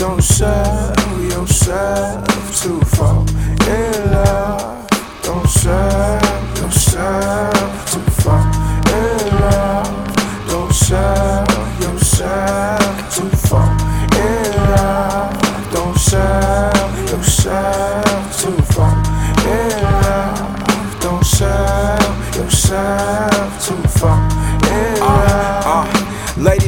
Don't sell yourself to fall in love.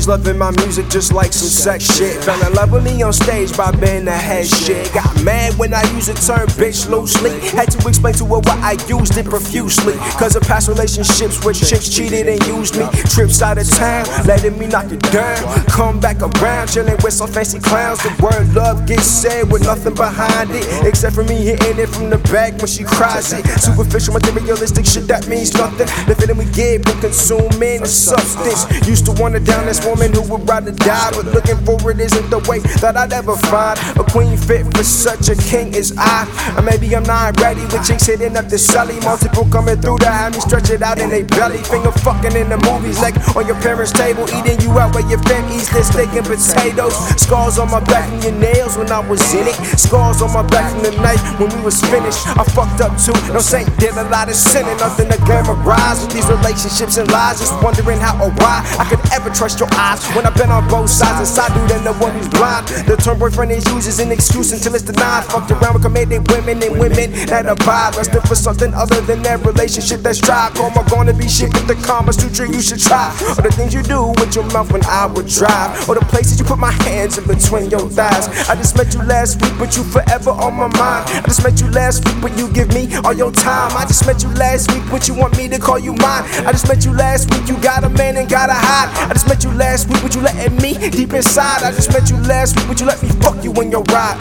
Ladies loving my music just like some sex shit. Fell in love with me on stage by being the head shit. Got mad when I used the term bitch loosely. Had to explain to her why I used it profusely. Cause of past relationships where chicks cheated and used me. Trips out of town, letting me knock it down. Come back around, chilling with some fancy clowns. The word love gets said with nothing behind it. Except for me hitting it from the back when she cries it. Superficial, materialistic shit that means nothing. The feeling we get when consuming the substance. Used to wanna down this woman who would rather die, but looking for it isn't the way that I'd ever find a queen fit for such a king as I. Or maybe I'm not ready with chicks hitting up the celly. Multiple coming through to have me stretch it out in they belly. Finger fucking in the movies, like on your parents' table, eating you out where your fam eats their and potatoes. Scars on my back from your nails when I was in it. Scars on my back from the night when we was finished. I fucked up too. No saint did a lot of sinning, nothing to glamorize with these relationships and lies. Just wondering how or why I could ever trust your eyes when I've been on both sides. Inside dude and the one who's blind. The term boyfriend is used as an excuse until it's denied. Fucked around with committed women and women that abide. Lusting for something other than that relationship that's dry. Call my gonna be shit with the Kama Sutra you should try. Or the things you do with your mouth when I would drive. Or the places you put my hands in between your thighs. I just met you last week, but you forever on my mind. I just met you last week, but you give me all your time. I just met you last week, but you want me to call you mine. I just met you last week, you got a man and gotta hide. I just met you last week, but you letting me deep inside. I just met you last week, but you let me fuck you when you're right.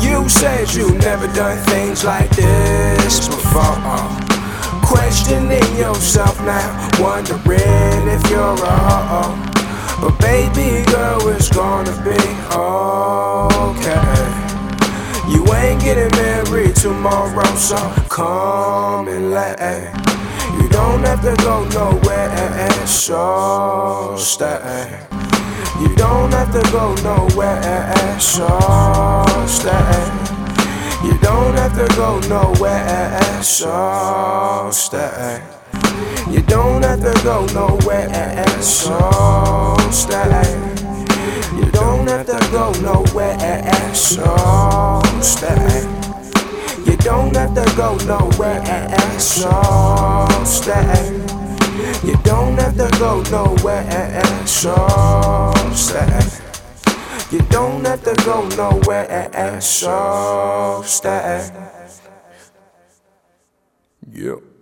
You said you never done things like this before. Questioning yourself now, wondering if you're wrong. But baby girl, it's gonna be okay. You ain't getting married tomorrow, so come and lay. You don't have to go nowhere, so stay. You don't have to go nowhere, so stay. You don't have to go nowhere, so stay. You don't have to go nowhere, so stay. You don't have to go nowhere, so stay. Don't have to go nowhere, so stay. You don't have to go nowhere, so stay. You don't have to go nowhere, so stay. Yep.